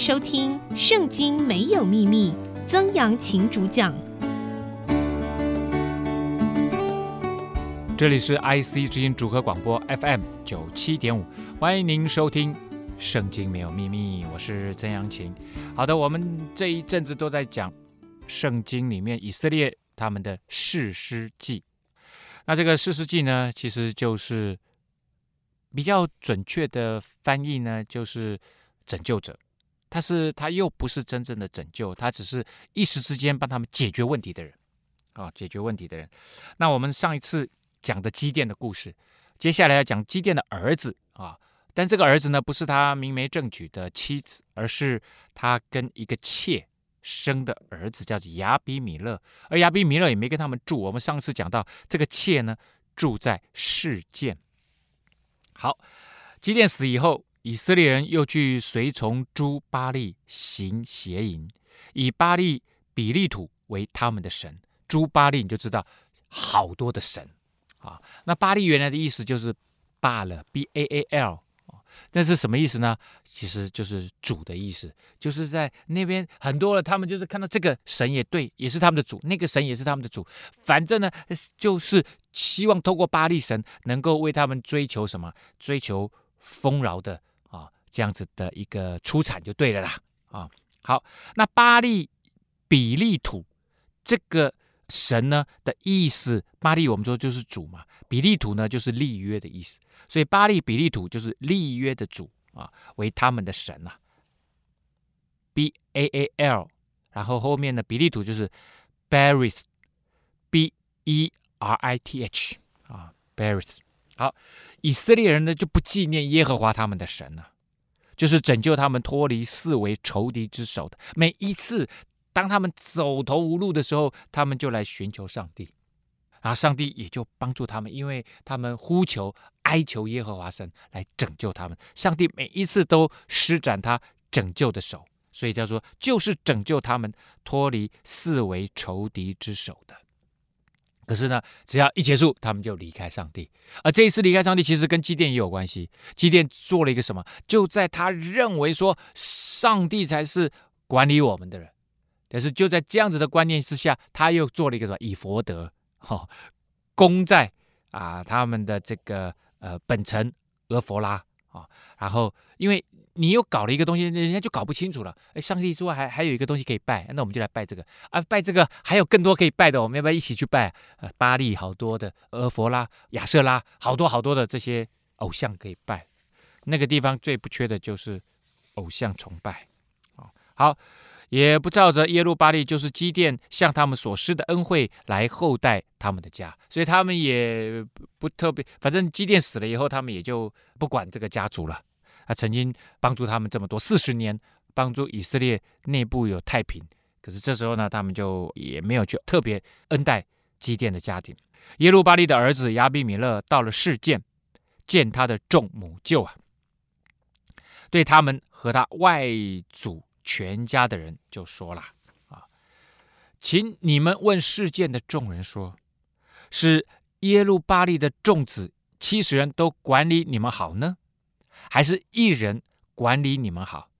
收听《圣经没有秘密》，曾阳晴主讲。这里是 IC 之音主客广播 FM 九七点五，欢迎您收听《圣经没有秘密》，我是曾阳晴。好的，我们这一阵子都在讲圣经里面以色列他们的士师记。那这个士师记呢，其实就是比较准确的翻译呢，就是拯救者。他是他又不是真正的拯救，他只是一时之间帮他们解决问题的人啊，解决问题的人。那我们上一次讲的基甸的故事，接下来要讲基甸的儿子啊，但这个儿子呢，不是他明媒正娶的妻子，而是他跟一个妾生的儿子，叫做亚比米勒。而亚比米勒也没跟他们住。我们上次讲到这个妾呢，住在示剑。好，基甸死以后。以色列人又去随从诸巴利行邪淫，以巴利比利土为他们的神。诸巴利你就知道好多的神啊。那巴利原来的意思就是罢了，B A A L。那是什么意思呢？其实就是主的意思，就是在那边很多了，他们就是看到这个神也对，也是他们的主；那个神也是他们的主。反正呢，就是希望透过巴利神能够为他们追求什么？追求丰饶的。这样子的一个出产就对了啦，啊，好，那巴力比利土这个神呢的意思，巴力我们说就是主嘛，比利土呢就是立约的意思，所以巴力比利土就是立约的主啊，为他们的神呐、啊，B A A L，然后后面的比利土就是 Berith，B E R I T H 啊，Berith，好，以色列人呢就不纪念耶和华他们的神了、就是拯救他们脱离四围仇敌之手的。每一次当他们走投无路的时候，他们就来寻求上帝，然后上帝也就帮助他们，因为他们呼求哀求耶和华神来拯救他们。上帝每一次都施展他拯救的手，所以叫做就是拯救他们脱离四围仇敌之手的。可是呢，只要一结束，他们就离开上帝。而这一次离开上帝，其实跟基甸也有关系。基甸做了一个什么？就在他认为说上帝才是管理我们的人，但是就在这样子的观念之下，他又做了一个什么？以佛德，哈、哦，攻在啊他们的这个呃本城俄佛拉啊、然后因为。你又搞了一个东西，人家就搞不清楚了。哎，上帝之外还还有一个东西可以拜，那我们就来拜这个啊！拜这个还有更多可以拜的，我们要不要一起去拜？呃，巴利好多的，俄弗拉、亚瑟拉，好多好多的这些偶像可以拜。那个地方最不缺的就是偶像崇拜。好，也不照着耶路巴利，就是基甸向他们所施的恩惠来厚待他们的家，所以他们也不特别。反正基甸死了以后，他们也就不管这个家族了。他曾经帮助他们这么多四十年，帮助以色列内部有太平。可是这时候呢，他们就也没有去特别恩待基甸的家庭。耶路巴利的儿子亚比米勒到了示剑，见他的众母舅啊，对他们和他外祖全家的人就说了：“啊，请你们问示剑的众人说，是耶路巴利的众子七十人都管理你们好呢？”还是一人管理你们好，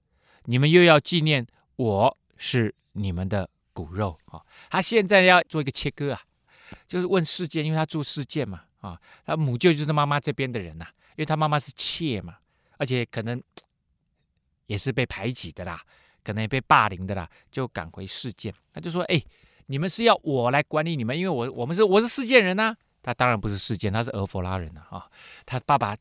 你们又要纪念我是你们的骨肉啊！他现在要做一个切割啊，就是问示剑，因为他住世界嘛啊，他母舅就是他妈妈这边的人呐，因为他妈妈是妾嘛，而且可能也是被排挤的啦，可能也被霸凌的啦，就赶回世界。他就说：“哎，你们是要我来管理你们，因为我我们是我是世界人呐。”他当然不是世界，他是俄弗拉人呐啊，他爸爸。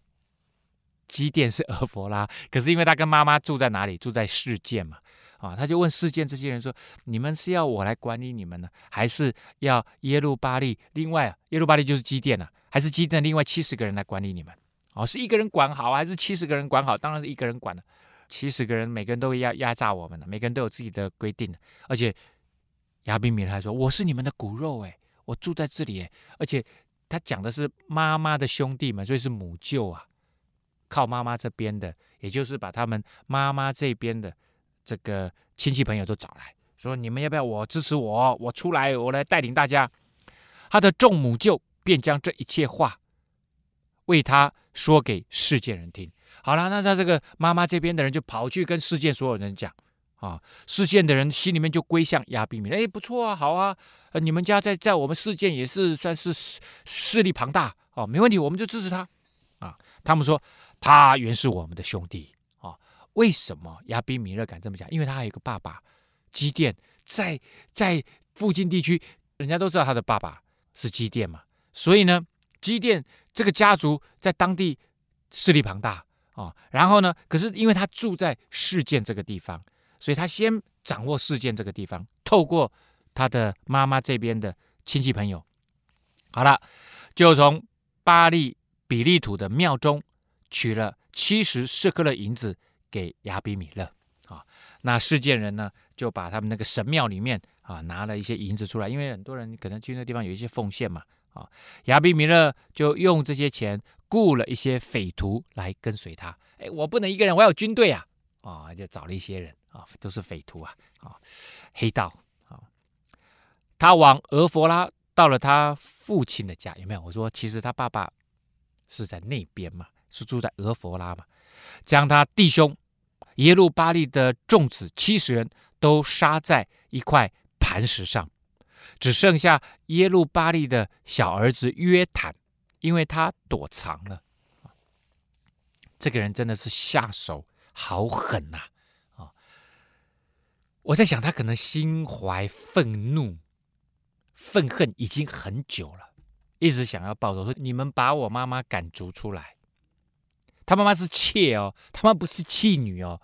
基甸是俄弗拉，可是因为他跟妈妈住在哪里？住在示剑嘛，啊，他就问示剑这些人说：“你们是要我来管理你们呢，还是要耶路巴利？另外，耶路巴利就是基甸呐，还是基甸另外七十个人来管理你们？哦，是一个人管好，还是七十个人管好？当然是一个人管了。七十个人，每个人都会压压榨我们的，每个人都有自己的规定。而且亚比米勒说：我是你们的骨肉，哎，我住在这里，哎，而且他讲的是妈妈的兄弟们，所以是母舅啊。”靠妈妈这边的，也就是把他们妈妈这边的这个亲戚朋友都找来说：“你们要不要我支持我？我出来，我来带领大家。”他的众母舅便将这一切话为他说给世界人听。好了，那他这个妈妈这边的人就跑去跟世界所有人讲啊，世界的人心里面就归向亚比米勒，哎，不错啊，好啊，呃，你们家在在我们世界也是算是势力庞大哦，没问题，我们就支持他啊。他们说他原是我们的兄弟啊，为什么亚比米勒敢这么讲？因为他还有个爸爸基甸，在在附近地区，人家都知道他的爸爸是基甸嘛，所以呢，基甸这个家族在当地势力庞大。哦，然后呢？可是因为他住在示剑这个地方，所以他先掌握示剑这个地方，透过他的妈妈这边的亲戚朋友，好了，就从巴利比利土的庙中取了七十舍客勒银子给亚比米勒。啊，那事件人呢，就把他们那个神庙里面啊拿了一些银子出来，因为很多人可能去那地方有一些奉献嘛。啊，亚比米勒就用这些钱。雇了一些匪徒来跟随他，哎，我不能一个人，我要有军队啊！啊、就找了一些人啊、都是匪徒啊，啊、黑道啊、他往俄弗拉到了他父亲的家，有没有？我说，其实他爸爸是在那边嘛，是住在俄佛拉嘛，将他弟兄耶路巴利的众子七十人都杀在一块磐石上，只剩下耶路巴利的小儿子约坦。因为他躲藏了，这个人真的是下手好狠呐！啊，我在想，他可能心怀愤怒、愤恨已经很久了，一直想要报仇。说你们把我妈妈赶逐出来，他妈妈是妾哦，他妈不是妓女哦。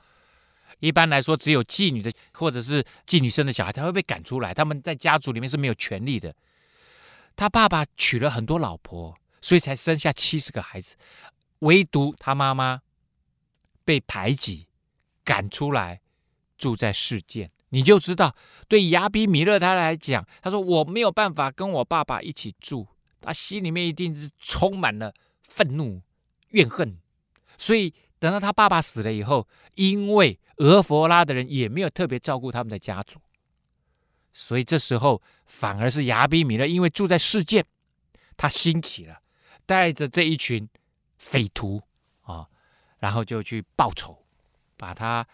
一般来说，只有妓女的或者是妓女生的小孩才会被赶出来，他们在家族里面是没有权利的。他爸爸娶了很多老婆。所以才生下七十个孩子，唯独他妈妈被排挤、赶出来，住在示剑。你就知道，对亚比米勒他来讲，他说我没有办法跟我爸爸一起住，他心里面一定是充满了愤怒、怨恨。所以等到他爸爸死了以后，因为俄佛拉的人也没有特别照顾他们的家族，所以这时候反而是亚比米勒，因为住在世界，他兴起了。带着这一群匪徒啊，然后就去报仇，把他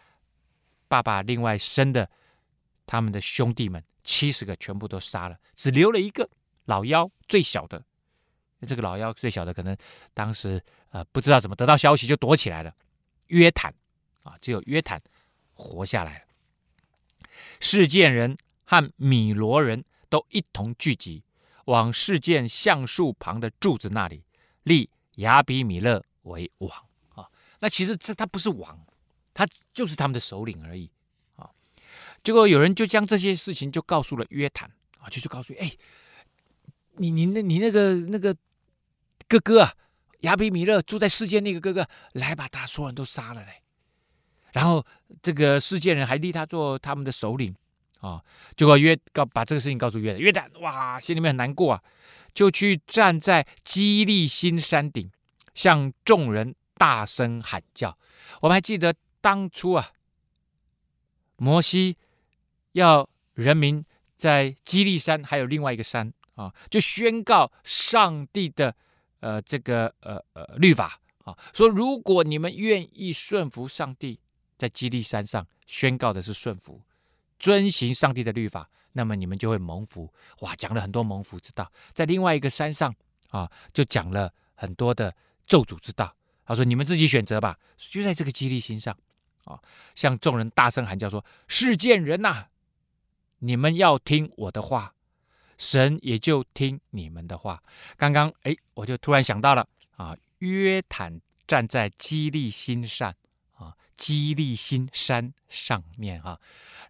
爸爸另外生的他们的兄弟们七十个全部都杀了，只留了一个老幺最小的。这个老幺最小的可能当时呃不知道怎么得到消息就躲起来了。约坦啊，只有约坦活下来了。事件人和米罗人都一同聚集。往事件橡树旁的柱子那里立亚比米勒为王啊！那其实这他不是王，他就是他们的首领而已啊！结果有人就将这些事情就告诉了约坦啊，就是告诉哎，你你那你那个那个哥哥啊，亚比米勒住在世界那个哥哥，来把他所有人都杀了嘞！然后这个世界人还立他做他们的首领。啊，结果约告把这个事情告诉约旦，约旦哇，心里面很难过啊，就去站在基利心山顶，向众人大声喊叫。我们还记得当初啊，摩西要人民在基利山，还有另外一个山啊，就宣告上帝的呃这个呃呃律法啊，说如果你们愿意顺服上帝，在基利山上宣告的是顺服。遵行上帝的律法，那么你们就会蒙福。哇，讲了很多蒙福之道。在另外一个山上啊，就讲了很多的咒诅之道。他说：“你们自己选择吧。”就在这个基利心上啊，向众人大声喊叫说：“示剑人呐，你们要听我的话，神也就听你们的话。”刚刚哎，我就突然想到了啊，约坦站在基利心上啊，基利心山上面啊。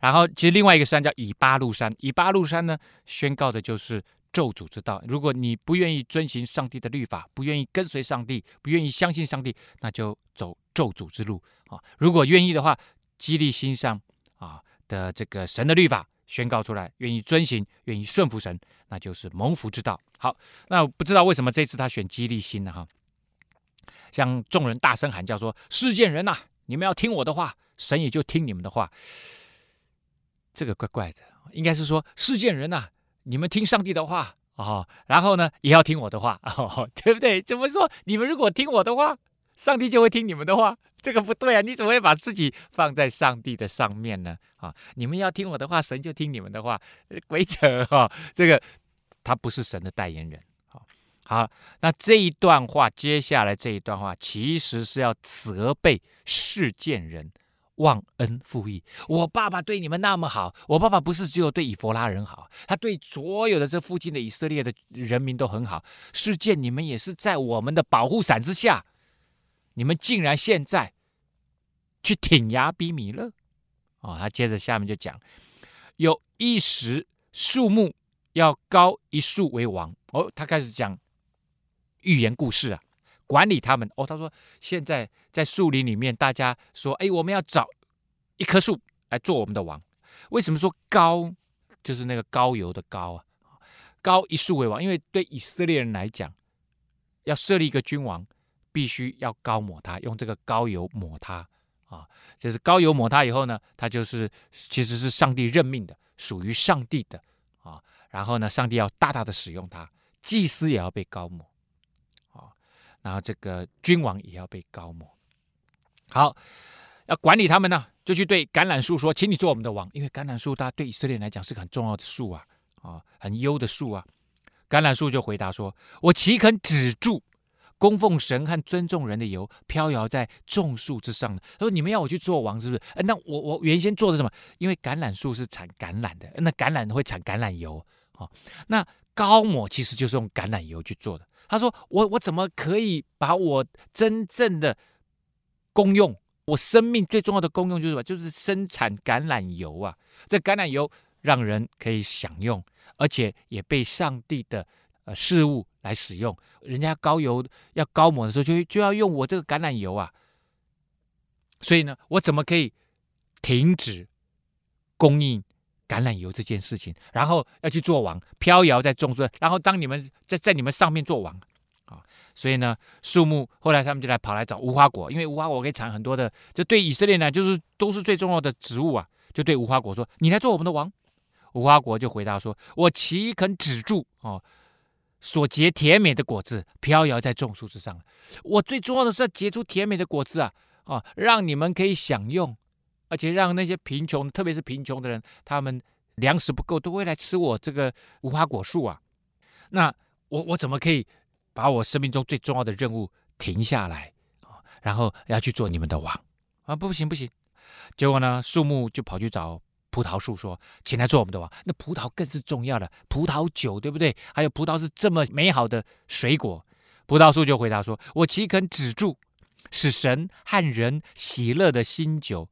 然后，其实另外一个山叫以巴路山。以巴路山呢，宣告的就是咒诅之道。如果你不愿意遵循上帝的律法，不愿意跟随上帝，不愿意相信上帝，那就走咒诅之路啊。如果愿意的话，基利心上啊的这个神的律法宣告出来，愿意遵行，愿意顺服神，那就是蒙福之道。好，那不知道为什么这次他选基利心呢？哈，向众人大声喊叫说：“示剑人呐，你们要听我的话，神也就听你们的话。”这个怪怪的，应该是说示剑人呐、你们听上帝的话哦，然后呢也要听我的话哦，对不对？怎么说？你们如果听我的话，上帝就会听你们的话，这个不对啊！你怎么会把自己放在上帝的上面呢？啊，你们要听我的话，神就听你们的话，鬼扯哈！这个他不是神的代言人。好，那这一段话，接下来这一段话，其实是要责备示剑人忘恩负义。我爸爸对你们那么好，我爸爸不是只有对以弗拉人好，他对所有的这附近的以色列的人民都很好。示剑，你们也是在我们的保护伞之下。你们竟然现在去挺牙比米勒哦，他接着下面就讲，有一时树木要高一树为王哦，他开始讲寓言故事啊，管理他们哦。他说现在在树林里面，大家说，哎，我们要找一棵树来做我们的王。为什么说高就是那个高油的高啊？高一树为王，因为对以色列人来讲，要设立一个君王。必须要高抹它，用这个膏油抹它啊，就是膏油抹它以后呢，它就是其实是上帝任命的，属于上帝的啊。然后呢，上帝要大大的使用它，祭司也要被高抹啊，然后这个君王也要被高抹。好，要管理他们呢，就去对橄榄树说：“请你做我们的王。”因为橄榄树它对以色列人来讲是个很重要的树啊，啊，很优的树啊。橄榄树就回答说：“我岂肯止住？”供奉神和尊重人的油飘摇在众树之上的。他说：“你们要我去做王，是不是？那我我原先做的什么？因为橄榄树是产橄榄的，那橄榄会产橄榄油啊。那膏抹其实就是用橄榄油去做的。他说：我我怎么可以把我真正的功用，我生命最重要的功用就是什么？就是生产橄榄油啊！这橄榄油让人可以享用，而且也被上帝的。”呃，事物来使用，人家高油要高抹的时候，就就要用我这个橄榄油啊。所以呢，我怎么可以停止供应橄榄油这件事情？然后要去做王，飘摇在众树，然后当你们在在你们上面做王啊。所以呢，树木后来他们就来跑来找无花果，因为无花果可以产很多的，这对以色列呢，就是都是最重要的植物啊。就对无花果说：“你来做我们的王。”无花果就回答说：“我岂肯止住哦？”所结甜美的果子飘摇在众树之上。我最重要的是要结出甜美的果子啊！啊，让你们可以享用，而且让那些贫穷，特别是贫穷的人，他们粮食不够，都会来吃我这个无花果树啊。那我我怎么可以把我生命中最重要的任务停下来啊？然后要去做你们的王啊？不行不行！结果呢，树木就跑去找。葡萄树说：“请来做我们的王。”那葡萄更是重要的，葡萄酒对不对？还有葡萄是这么美好的水果。葡萄树就回答说：“我岂肯止住，使神和人喜乐的新酒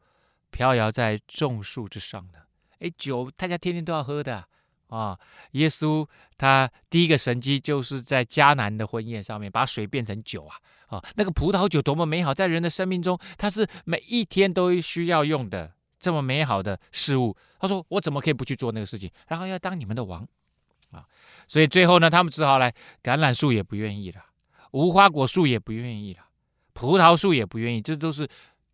飘摇在众树之上呢？”哎，酒大家天天都要喝的啊！耶稣他第一个神迹就是在迦南的婚宴上面把水变成酒啊！啊、哦，那个葡萄酒多么美好，在人的生命中，它是每一天都需要用的。这么美好的事物，他说：“我怎么可以不去做那个事情？然后要当你们的王啊！”所以最后呢，他们只好来，橄榄树也不愿意了，无花果树也不愿意了，葡萄树也不愿意，这都是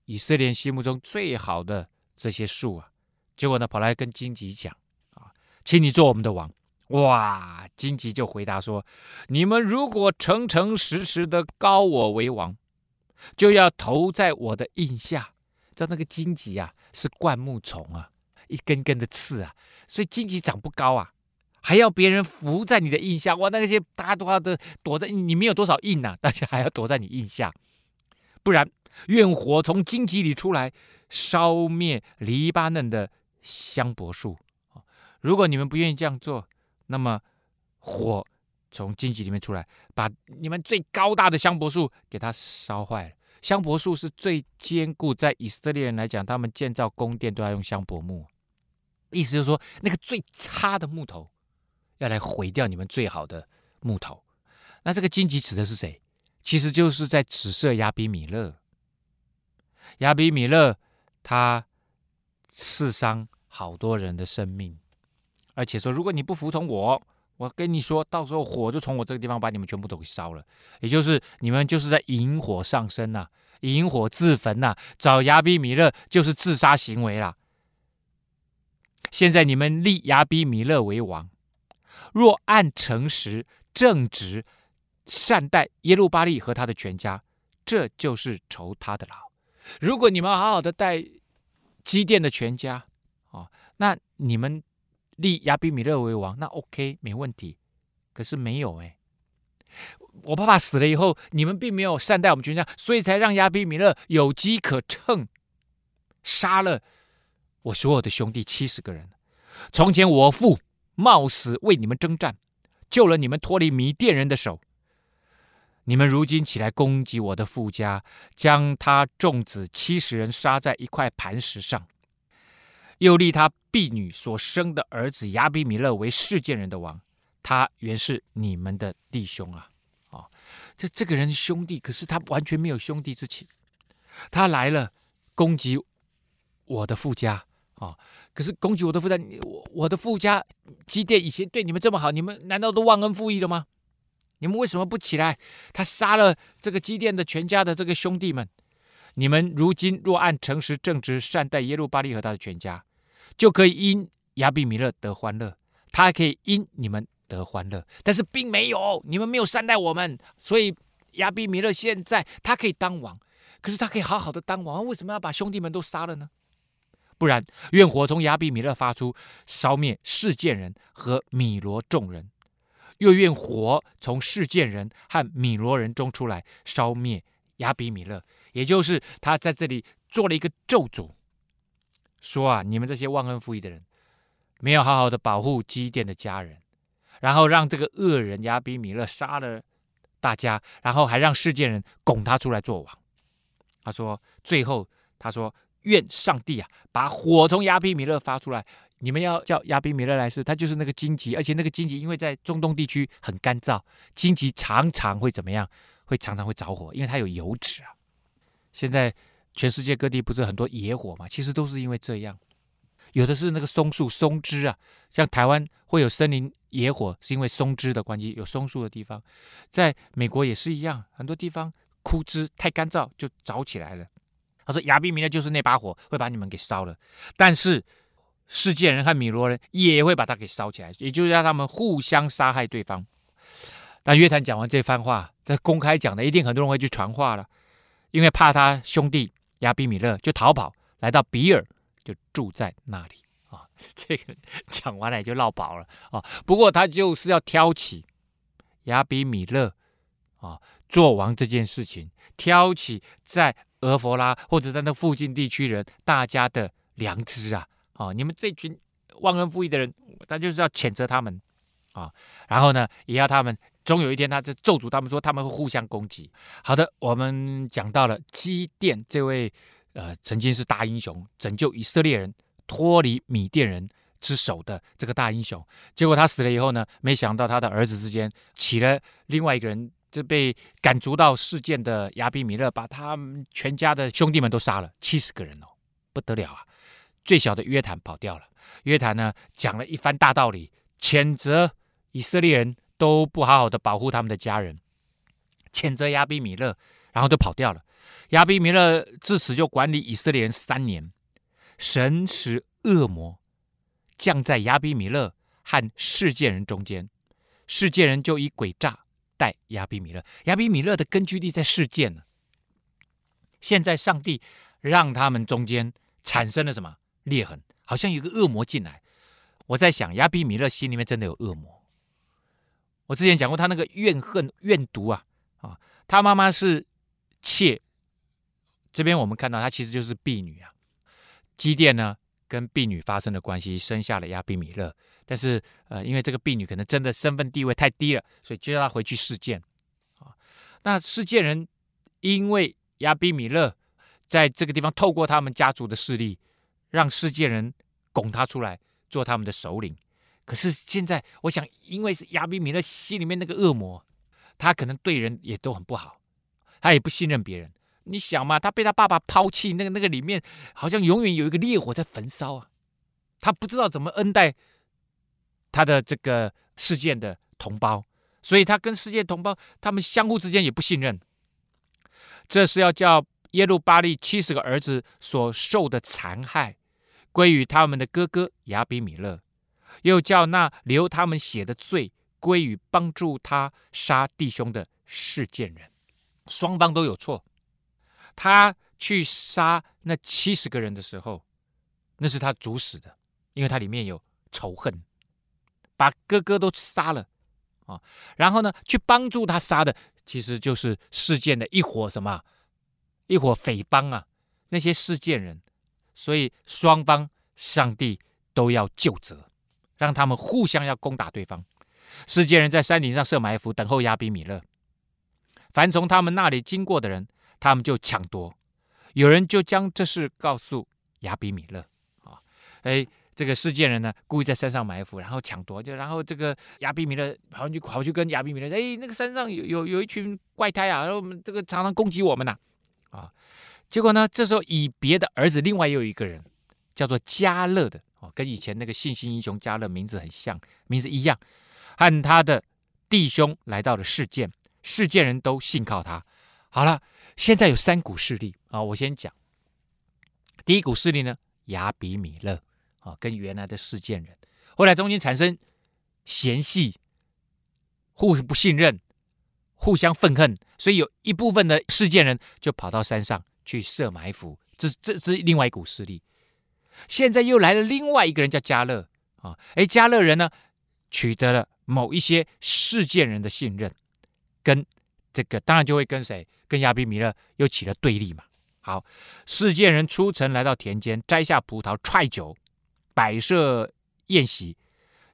以色列心目中最好的这些树啊。结果呢，跑来跟荆棘讲啊：“请你做我们的王。”哇！荆棘就回答说：“你们如果诚诚实实的高我为王，就要投在我的印下。”在那个荆棘啊，是灌木丛啊，一根根的刺啊，所以荆棘长不高啊，还要别人伏在你的印下。哇，那些大家都要的躲在你，没有多少印呐、啊，大家还要躲在你印下，不然愿火从荆棘里出来，烧灭黎巴嫩的香柏树。如果你们不愿意这样做，那么火从荆棘里面出来，把你们最高大的香柏树给它烧坏了。香柏树是最坚固，在以色列人来讲，他们建造宫殿都要用香柏木。意思就是说，那个最差的木头要来毁掉你们最好的木头。那这个荆棘指的是谁？其实就是在指涉亚比米勒。亚比米勒他刺伤好多人的生命，而且说，如果你不服从我。我跟你说，到时候火就从我这个地方把你们全部都给烧了，也就是你们就是在引火上身呐、引火自焚呐、找牙比米勒就是自杀行为啦。现在你们立牙比米勒为王，若按诚实正直善待耶路巴利和他的全家，这就是酬他的劳。如果你们好好的待基甸的全家，哦，那你们立亚比米勒为王，那 OK 没问题。可是没有哎，我爸爸死了以后，你们并没有善待我们全家，所以才让亚比米勒有机可乘，杀了我所有的兄弟七十个人。从前我父冒死为你们征战，救了你们脱离米甸人的手。你们如今起来攻击我的父家，将他众子七十人杀在一块磐石上，又立他婢女所生的儿子亚比米勒为世界人的王。他原是你们的弟兄啊！啊、这这个人兄弟，可是他完全没有兄弟之情。他来了攻击我的父家啊、可是攻击我的父家，我我的父家基甸以前对你们这么好，你们难道都忘恩负义了吗？你们为什么不起来？他杀了这个基甸的全家的这个兄弟们。你们如今若按诚实正直善待耶路巴利和他的全家，就可以因亚比米勒得欢乐，他还可以因你们得欢乐。但是并没有，你们没有善待我们，所以亚比米勒现在他可以当王，可是他可以好好的当王，为什么要把兄弟们都杀了呢？不然，愿火从亚比米勒发出，烧灭示剑人和米罗众人。又愿火从示剑人和米罗人中出来，烧灭亚比米勒。也就是他在这里做了一个咒诅，说啊，你们这些忘恩负义的人，没有好好的保护基甸的家人，然后让这个恶人亚比米勒杀了大家，然后还让世界人拱他出来做王。他说，最后他说，愿上帝啊，把火从亚比米勒发出来。你们要叫亚比米勒来试，他就是那个荆棘，而且那个荆棘因为在中东地区很干燥，荆棘常常会怎么样？会常常会着火，因为它有油脂啊。现在全世界各地不是很多野火嘛？其实都是因为这样。有的是那个松树松枝啊，像台湾会有森林野火，是因为松枝的关系，有松树的地方，在美国也是一样，很多地方枯枝太干燥就着起来了。他说亚比米勒就是那把火，会把你们给烧了，但是。世界人和米罗人也会把他给烧起来，也就是让他们互相杀害对方。那约坦讲完这番话，在公开讲的，一定很多人会去传话了，因为怕他兄弟亚比米勒就逃跑，来到比尔就住在那里啊。这个讲完了也就落跑了啊。不过他就是要挑起亚比米勒啊做王这件事情，挑起在俄弗拉或者在那附近地区人大家的良知啊。啊、你们这群忘恩负义的人，他就是要谴责他们啊、然后呢，也要他们终有一天，他就咒诅他们说他们会互相攻击。好的，我们讲到了基甸这位呃曾经是大英雄，拯救以色列人脱离米甸人之手的这个大英雄。结果他死了以后呢，没想到他的儿子之间起了另外一个人，就被赶逐到示剑的亚比米勒，把他们全家的兄弟们都杀了七十个人哦，不得了啊！最小的约坦跑掉了。约坦呢，讲了一番大道理，谴责以色列人都不好好的保护他们的家人，谴责亚比米勒，然后就跑掉了。亚比米勒自此就管理以色列人三年。神使恶魔降在亚比米勒和世界人中间，世界人就以诡诈待亚比米勒。亚比米勒的根据地在世界呢。现在上帝让他们中间产生了什么？裂痕，好像有个恶魔进来。我在想，亚比米勒心里面真的有恶魔。我之前讲过，他那个怨恨、怨毒啊，啊，他妈妈是妾。这边我们看到，他其实就是婢女啊。基甸呢，跟婢女发生了关系，生下了亚比米勒。但是，呃，因为这个婢女可能真的身份地位太低了，所以就让他回去试剑。啊，那示剑人因为亚比米勒在这个地方透过他们家族的势力。让示剑人拱他出来做他们的首领，可是现在我想，因为是亚比米勒心里面那个恶魔，他可能对人也都很不好，他也不信任别人。你想嘛，他被他爸爸抛弃，那个那个里面好像永远有一个烈火在焚烧啊，他不知道怎么恩待他的这个世界的同胞，所以他跟世界同胞他们相互之间也不信任。这是要叫。耶路巴力七十个儿子所受的残害，归于他们的哥哥亚比米勒；又叫那流他们血的罪归于帮助他杀弟兄的事件人。双方都有错。他去杀那七十个人的时候，那是他主使的，因为他里面有仇恨，把哥哥都杀了啊。然后呢，去帮助他杀的，其实就是事件的一伙什么，一伙匪帮啊，那些事件人。所以双方上帝都要究责，让他们互相要攻打对方。世界人在山顶上设埋伏，等候亚比米勒。凡从他们那里经过的人，他们就抢夺。有人就将这事告诉亚比米勒啊，哎，这个世界人呢，故意在山上埋伏，然后抢夺。就然后这个亚比米勒跑去跑去跟亚比米勒：“哎，那个山上有有有一群怪胎啊，然后我们这个常常攻击我们呐，啊。”结果呢，这时候以别的儿子，另外又有一个人叫做加勒的哦，跟以前那个信心英雄加勒名字很像，名字一样，和他的弟兄来到了世界，世界人都信靠他。好了，现在有三股势力啊，我先讲第一股势力呢，亚比米勒啊，跟原来的示剑人，后来中间产生嫌隙，互不信任，互相愤恨，所以有一部分的示剑人就跑到山上。去设埋伏，这这是另外一股势力。现在又来了另外一个人，叫加勒啊。哎，加勒人呢，取得了某一些示剑人的信任，跟这个当然就会跟谁，跟亚比米勒又起了对立嘛。好，世界人出城来到田间，摘下葡萄，踹酒，摆设宴席，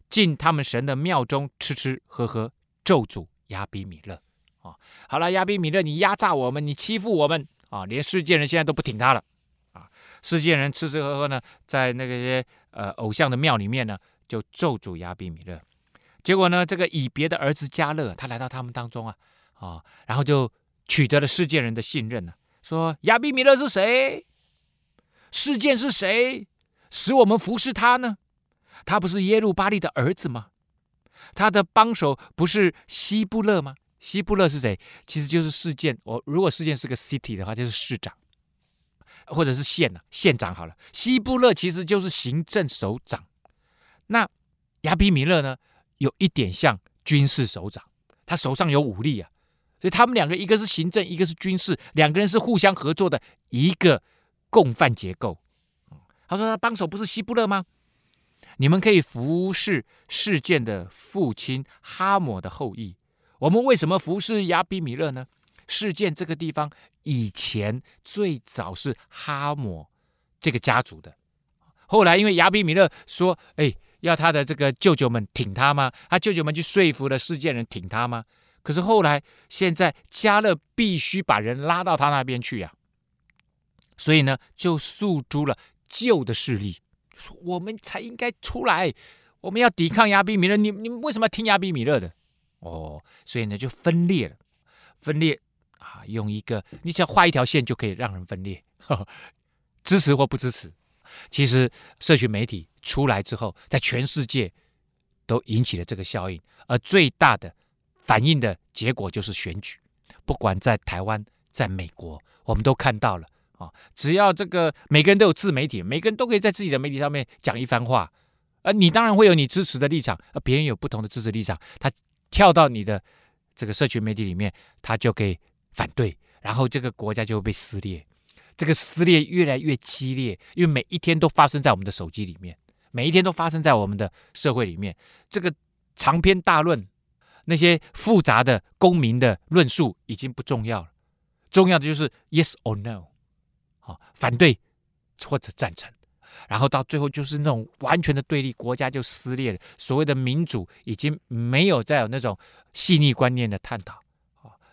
进他们神的庙中吃吃喝喝，咒诅亚比米勒啊。好了，亚比米勒，你压榨我们，你欺负我们。啊，连世界人现在都不挺他了，啊，示剑人吃吃喝喝呢，在那个些呃偶像的庙里面呢，就咒诅亚比米勒。结果呢，这个以别的儿子加勒，他来到他们当中啊，啊，然后就取得了世界人的信任呢，说亚比米勒是谁？示剑是谁？使我们服侍他呢？他不是耶路巴利的儿子吗？他的帮手不是希布勒吗？希布勒是谁？其实就是示剑。我如果示剑是个 city 的话，就是市长，或者是县呢、啊？县长好了。希布勒其实就是行政首长。那亚比米勒呢？有一点像军事首长，他手上有武力啊。所以他们两个，一个是行政，一个是军事，两个人是互相合作的一个共犯结构。他说他帮手不是希布勒吗？你们可以服侍事件的父亲哈姆的后裔。我们为什么服侍亚比米勒呢？事件这个地方以前最早是哈姆这个家族的，后来因为亚比米勒说：“哎，要他的这个舅舅们挺他吗？”他舅舅们去说服了世界人挺他吗？可是后来现在加勒必须把人拉到他那边去呀，所以呢，就诉诸了旧的势力，说我们才应该出来，我们要抵抗亚比米勒。你你们为什么要听亚比米勒的？哦，所以呢就分裂了，分裂啊，用一个你只要画一条线就可以让人分裂，呵呵，支持或不支持。其实社群媒体出来之后，在全世界都引起了这个效应，而最大的反应的结果就是选举。不管在台湾，在美国，我们都看到了啊，只要这个每个人都有自媒体，每个人都可以在自己的媒体上面讲一番话，呃你当然会有你支持的立场，而别人有不同的支持立场，他。跳到你的这个社群媒体里面，他就可以反对，然后这个国家就会被撕裂，这个撕裂越来越激烈，因为每一天都发生在我们的手机里面，每一天都发生在我们的社会里面。这个长篇大论，那些复杂的公民的论述已经不重要了，重要的就是 yes or no，好，反对或者赞成。然后到最后就是那种完全的对立，国家就撕裂了。所谓的民主已经没有再有那种细腻观念的探讨，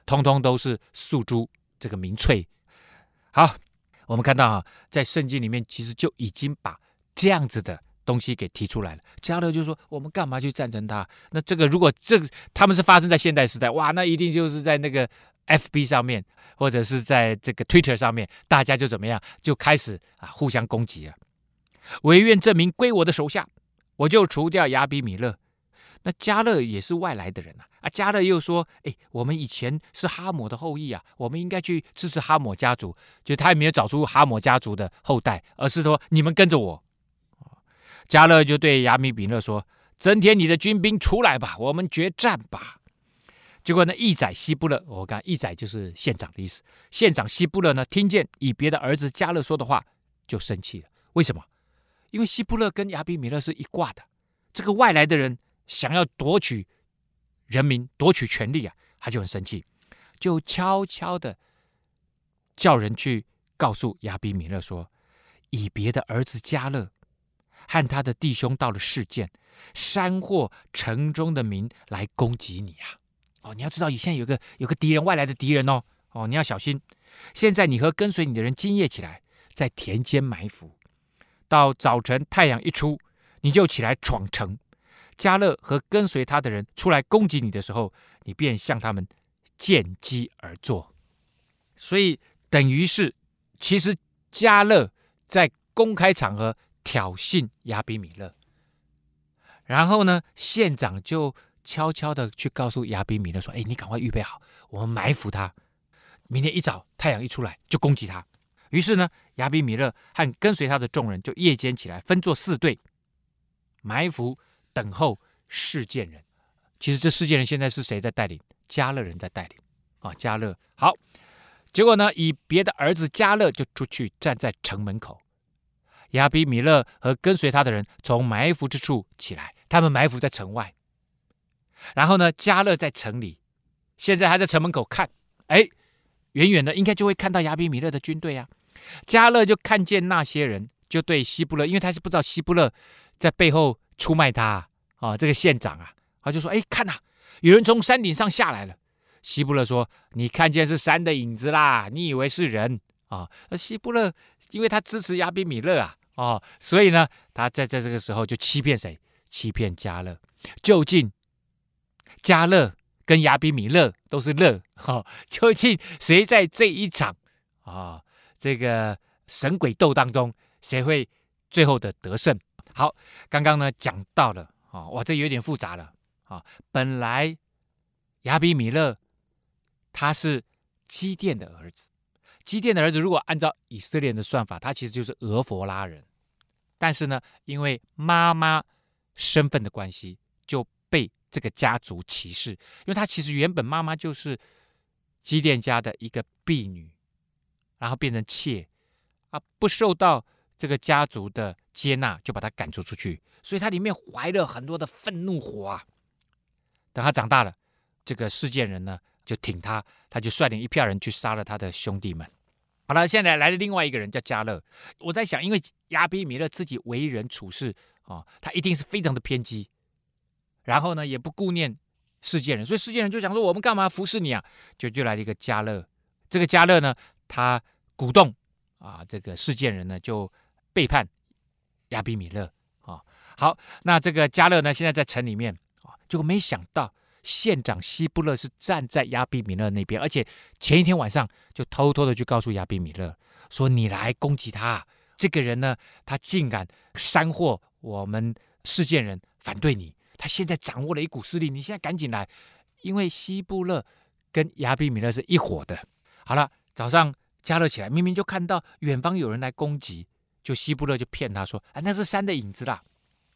通通都是诉诸这个民粹。好，我们看到啊，在圣经里面其实就已经把这样子的东西给提出来了。加勒就说：“我们干嘛去赞成他？那这个如果这个他们是发生在现代时代，哇，那一定就是在那个 FB 上面，或者是在这个 Twitter 上面，大家就怎么样，就开始啊互相攻击了。”惟愿这民归我的手下，我就除掉亚比米勒。那迦勒也是外来的人啊，啊，加勒又说：“哎，我们以前是哈姆的后裔啊，我们应该去支持哈姆家族。”就他也没有找出哈姆家族的后代，而是说：“你们跟着我。”加勒就对亚米比勒说：“增添你的军兵出来吧，我们决战吧。”结果呢，义宰西布勒，我看义宰就是县长的意思。县长西布勒呢，听见以别的儿子加勒说的话，就生气了。为什么？因为西布勒跟亚比米勒是一挂的，这个外来的人想要夺取人民、夺取权力啊，他就很生气，就悄悄的叫人去告诉亚比米勒说，以别的儿子迦勒和他的弟兄到了示剑，煽惑城中的民来攻击你啊！哦，你要知道，现在有个有个敌人，外来的敌人哦，哦，你要小心。现在你和跟随你的人今夜起来，在田间埋伏，到早晨太阳一出，你就起来闯城。加勒和跟随他的人出来攻击你的时候，你便向他们见机而作。所以等于是，其实加勒在公开场合挑衅亚比米勒，然后呢，县长就。悄悄的去告诉亚比米勒说：“哎，你赶快预备好，我们埋伏他。明天一早太阳一出来就攻击他。”于是呢，亚比米勒和跟随他的众人就夜间起来，分作四队，埋伏等候事件人。其实这事件人现在是谁在带领？加勒人在带领啊。加勒好，结果呢，以别的儿子加勒就出去站在城门口。亚比米勒和跟随他的人从埋伏之处起来，他们埋伏在城外。然后呢，加勒在城里，现在还在城门口看，哎，远远的应该就会看到亚比米勒的军队啊。加勒就看见那些人，就对希布勒，因为他是不知道希布勒在背后出卖他啊，这个县长啊，他就说：“哎，看呐、有人从山顶上下来了。”西布勒说：“你看见是山的影子啦，你以为是人啊？”而西布勒因为他支持亚比米勒啊，哦，所以呢，他在在这个时候就欺骗谁？欺骗加勒，究竟。加勒跟亚比米勒都是勒，哈、哦，究竟谁在这一场啊、这个神鬼斗当中，谁会最后的得胜？好，刚刚呢讲到了哦，哇，这有点复杂了啊、本来亚比米勒他是基甸的儿子，基甸的儿子如果按照以色列人的算法，他其实就是俄弗拉人，但是呢，因为妈妈身份的关系，就被。这个家族歧视，因为他其实原本妈妈就是基甸家的一个婢女，然后变成妾啊，不受到这个家族的接纳，就把他赶逐出去，所以他里面怀了很多的愤怒火啊。等他长大了，这个示剑人呢就挺他，他就率领一票人去杀了他的兄弟们。好了，现在来了另外一个人叫加勒，我在想，因为亚比米勒自己为人处事啊、哦，他一定是非常的偏激。然后呢，也不顾念世界人，所以世界人就想说：“我们干嘛服侍你啊？”就就来了一个加勒，这个加勒呢，他鼓动啊，这个世界人呢就背叛亚比米勒啊。好，那这个加勒呢，现在在城里面啊，结果没想到县长希布勒是站在亚比米勒那边，而且前一天晚上就偷偷的去告诉亚比米勒说：“你来攻击他，这个人呢，他竟敢煽惑我们示剑人反对你。”他现在掌握了一股势力，你现在赶紧来，因为希布勒跟亚比米勒是一伙的。好了，早上加勒起来，明明就看到远方有人来攻击，就希布勒就骗他说：“哎，那是山的影子啦。”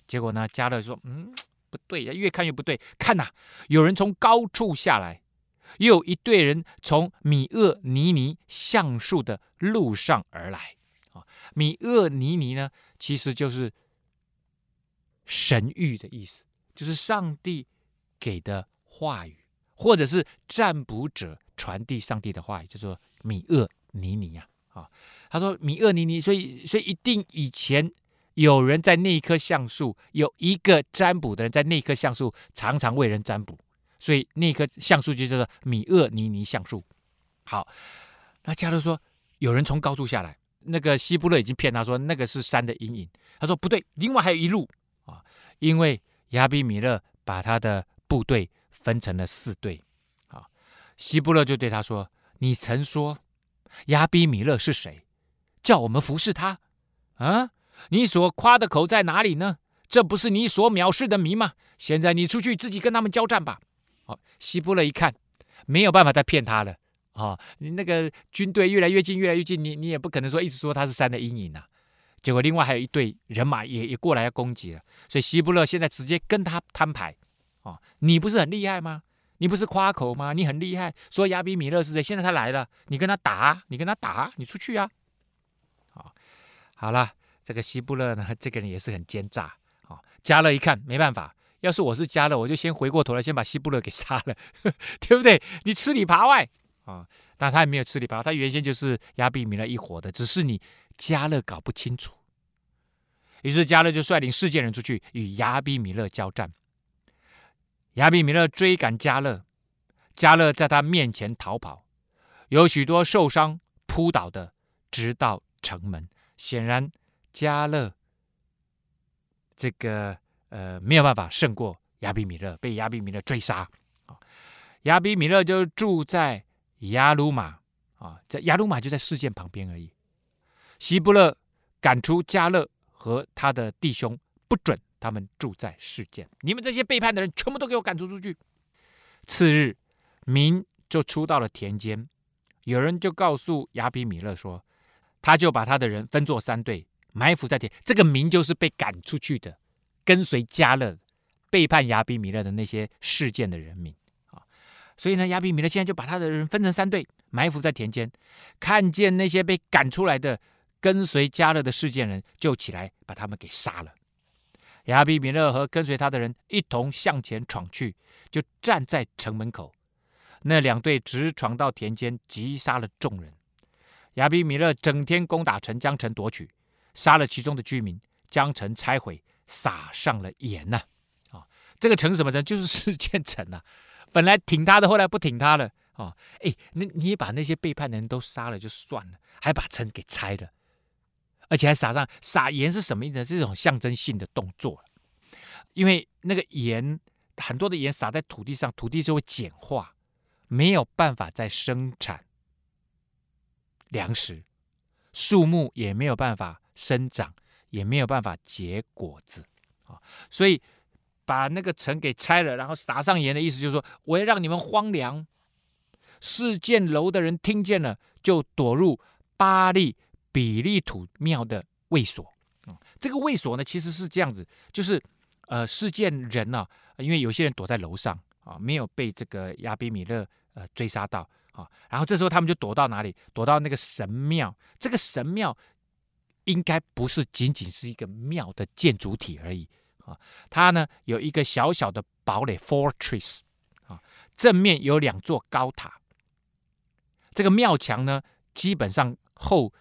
结果呢，加勒说：“嗯，不对呀，越看越不对。看呐，有人从高处下来，又有一队人从米厄尼尼橡树的路上而来。啊，米厄尼尼呢，其实就是神谕的意思。”就是上帝给的话语，或者是占卜者传递上帝的话语，叫做米厄尼尼呀。啊，啊他说米厄尼尼，所以所以一定以前有人在那一棵橡树，有一个占卜的人在那一棵橡树常常为人占卜，所以那棵橡树就叫做米厄尼尼橡树。好，那迦勒说有人从高处下来，那个希布勒已经骗他说那个是山的阴影，他说不对，另外还有一路啊，因为。亚比米勒把他的部队分成了四队，啊，西布勒就对他说：“你曾说亚比米勒是谁？叫我们服侍他？啊，你所夸的口在哪里呢？这不是你所藐视的民吗？现在你出去自己跟他们交战吧。”好，西布勒一看没有办法再骗他了，啊，你那个军队越来越近，越来越近，你你也不可能说一直说他是山的阴影啊。结果，另外还有一队人马也也过来要攻击了，所以西布勒现在直接跟他摊牌，哦，你不是很厉害吗？你不是夸口吗？你很厉害，说亚比米勒是谁？现在他来了，你跟他打，你跟他打，你出去啊！好，好了，这个希布勒呢，这个人也是很奸诈。啊，加勒一看没办法，要是我是加勒，我就先回过头来，先把希布勒给杀了，对不对？你吃里扒外啊！但他也没有吃里扒外，他原先就是亚比米勒一伙的，只是你加勒搞不清楚。于是加勒就率领世界人出去与亚比米勒交战。亚比米勒追赶迦勒，迦勒在他面前逃跑，有许多受伤扑倒的，直到城门。显然迦勒这个呃没有办法胜过亚比米勒，被亚比米勒追杀。啊，亚比米勒就住在亚鲁玛啊，在亚鲁玛就在事件旁边而已。希布勒赶出迦勒和他的弟兄，不准。他们住在示剑，你们这些背叛的人，全部都给我赶出出去。次日，民就出到了田间，有人就告诉亚比米勒说，他就把他的人分作三队，埋伏在田。这个民就是被赶出去的，跟随加勒背叛亚比米勒的那些事件的人民。所以呢，亚比米勒现在就把他的人分成三队，埋伏在田间，看见那些被赶出来的跟随加勒的事件人，就起来把他们给杀了。亚比米勒和跟随他的人一同向前闯去，就站在城门口。那两队直闯到田间，击杀了众人。亚比米勒整天攻打城，将城夺取，杀了其中的居民，将城拆毁，撒上了盐呐。啊，这个城什么城？就是示剑城呐。本来挺他的，后来不挺他了。啊，哎，你你把那些背叛的人都杀了就算了，还把城给拆了。而且还撒上撒盐是什么意思？这种象征性的动作，因为那个盐很多的盐撒在土地上，土地就会碱化，没有办法再生产粮食，树木也没有办法生长，也没有办法结果子啊。所以把那个城给拆了，然后撒上盐的意思就是说，我要让你们荒凉。示剑楼的人听见了，就躲入巴力。比利土庙的卫所，啊，这个卫所呢，其实是这样子，就是呃，事件人呢、啊，因为有些人躲在楼上啊，没有被这个亚比米勒呃追杀到啊，然后这时候他们就躲到哪里？躲到那个神庙。这个神庙应该不是仅仅是一个庙的建筑体而已啊，它呢有一个小小的堡垒 （fortress） 啊，正面有两座高塔。这个庙墙呢，基本上厚。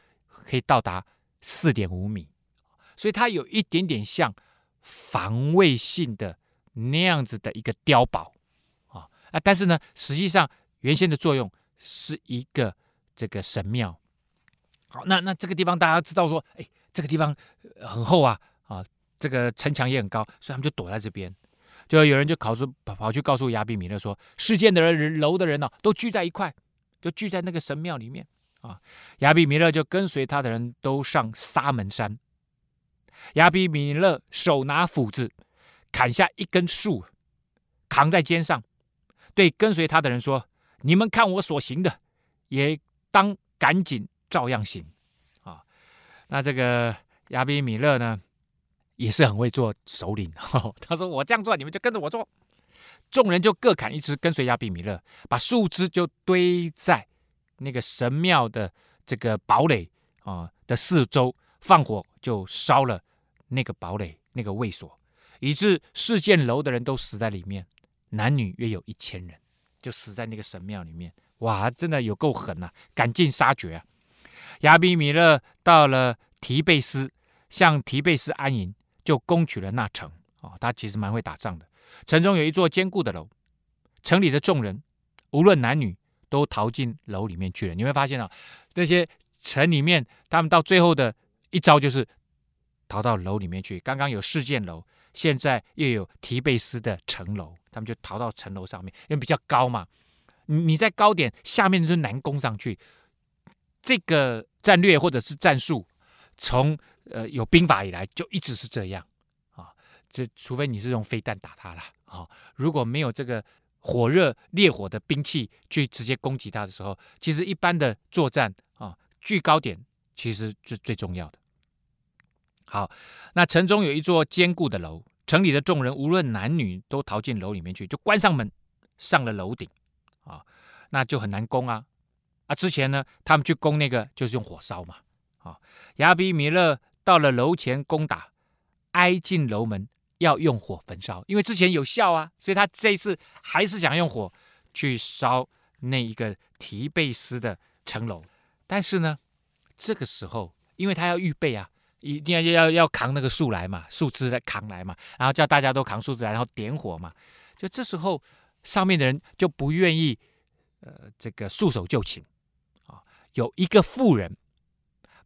可以到达四点五米，所以它有一点点像防卫性的那样子的一个碉堡啊啊！但是呢，实际上原先的作用是一个这个神庙。好，那那这个地方大家知道说，哎，这个地方很厚啊啊，这个城墙也很高，所以他们就躲在这边。就有人就跑出跑跑去告诉亚比米勒说，事件的人楼的人呢、都聚在一块，就聚在那个神庙里面。啊，亚比米勒就跟随他的人都上沙门山。亚比米勒手拿斧子，砍下一根树，扛在肩上，对跟随他的人说：“你们看我所行的，也当赶紧照样行。”啊，那这个亚比米勒呢，也是很会做首领。他说：“我这样做，你们就跟着我做。”众人就各砍一枝，跟随亚比米勒，把树枝就堆在。那个神庙的这个堡垒啊的四周，放火就烧了那个堡垒那个卫所，以致示剑楼的人都死在里面，男女约有一千人，就死在那个神庙里面。哇，真的有够狠呐、啊，赶尽杀绝啊！亚比米勒到了提贝斯，向提贝斯安营，就攻取了那城。哦，他其实蛮会打仗的。城中有一座坚固的楼，城里的众人无论男女。都逃进楼里面去了。你会发现啊，那些城里面，他们到最后的一招就是逃到楼里面去。刚刚有事件楼，现在又有提贝斯的城楼，他们就逃到城楼上面，因为比较高嘛。你你在高点下面就难攻上去。这个战略或者是战术，从呃有兵法以来就一直是这样啊。这除非你是用飞弹打他了啊，如果没有这个。火热烈火的兵器去直接攻击他的时候，其实一般的作战啊，居高点其实是最重要的。好，那城中有一座坚固的楼，城里的众人无论男女都逃进楼里面去，就关上门，上了楼顶啊，那就很难攻啊啊！之前呢，他们去攻那个就是用火烧嘛啊。亚比米勒到了楼前攻打，挨进楼门要用火焚烧，因为之前有效啊，所以他这一次还是想用火去烧那一个提贝斯的城楼。但是呢，这个时候因为他要预备啊。一定要要要扛那个树来嘛，树枝来扛来嘛，然后叫大家都扛树枝来，然后点火嘛。就这时候，上面的人就不愿意，呃，这个束手就擒啊。有一个妇人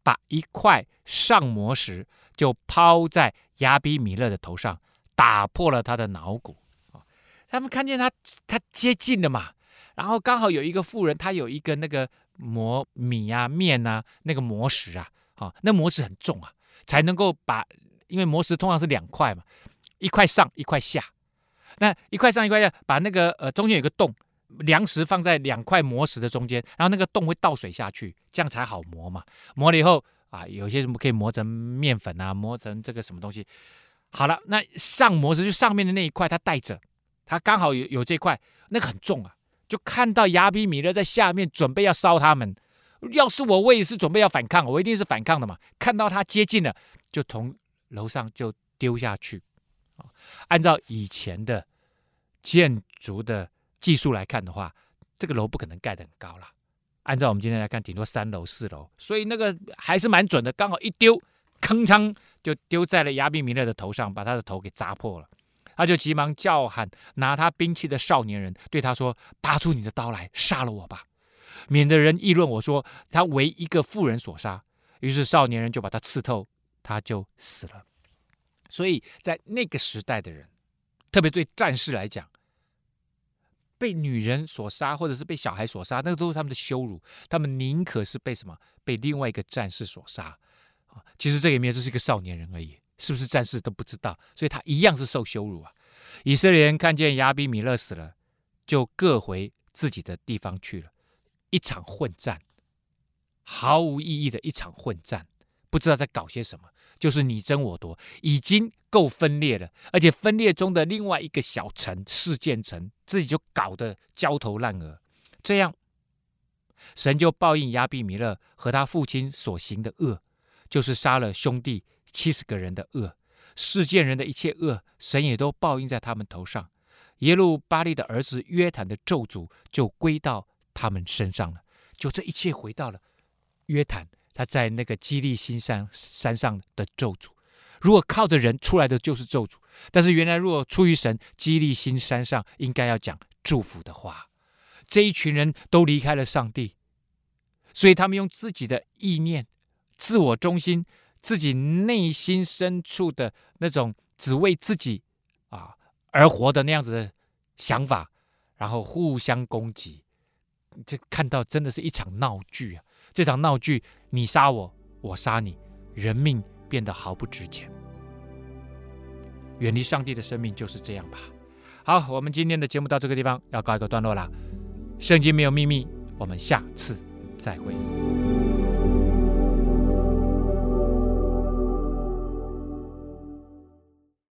把一块上磨石就抛在亚比米勒的头上，打破了他的脑骨啊。他们看见他他接近了嘛，然后刚好有一个妇人，他有一个那个磨米啊面啊那个磨石啊，啊，那磨石很重啊。才能够把，因为磨石通常是两块嘛，一块上一块下，那一块上一块下，把那个呃中间有个洞，粮食放在两块磨石的中间，然后那个洞会倒水下去，这样才好磨嘛。磨了以后啊，有些什么可以磨成面粉啊，磨成这个什么东西。好了，那上磨石就上面的那一块，他带着，他刚好有有这块，那很重啊，就看到亚比米勒在下面准备要烧他们。要是我，我也是准备要反抗，我一定是反抗的嘛。看到他接近了，就从楼上就丢下去。按照以前的建筑的技术来看的话，这个楼不可能盖得很高了。按照我们今天来看，顶多三楼、四楼，所以那个还是蛮准的。刚好一丢，铿锵就丢在了亚比米勒的头上，把他的头给砸破了。他就急忙叫喊拿他兵器的少年人，对他说：“拔出你的刀来，杀了我吧。”免得人议论我说他为一个妇人所杀，于是少年人就把他刺透，他就死了。所以在那个时代的人，特别对战士来讲，被女人所杀或者是被小孩所杀，那个都是他们的羞辱。他们宁可是被什么？被另外一个战士所杀啊！其实这里面就是一个少年人而已，是不是战士都不知道，所以他一样是受羞辱啊。以色列人看见亚比米勒死了，就各回自己的地方去了。一场混战，毫无意义的一场混战，不知道在搞些什么，就是你争我夺，已经够分裂了。而且分裂中的另外一个小城示剑城，自己就搞得焦头烂额。这样，神就报应亚比米勒和他父亲所行的恶，就是杀了兄弟七十个人的恶，示剑人的一切恶，神也都报应在他们头上。耶路巴力的儿子约坦的咒诅就归到。他们身上了，就这一切回到了约坦，他在那个基利心山山上的咒诅。如果靠着人出来的就是咒诅，但是原来如果出于神，激励心山上应该要讲祝福的话。这一群人都离开了上帝，所以他们用自己的意念、自我中心、自己内心深处的那种只为自己啊而活的那样子的想法，然后互相攻击。这看到真的是一场闹剧啊！这场闹剧，你杀我，我杀你，人命变得毫不值钱。远离上帝的生命就是这样吧。好，我们今天的节目到这个地方要告一个段落了。圣经没有秘密，我们下次再会。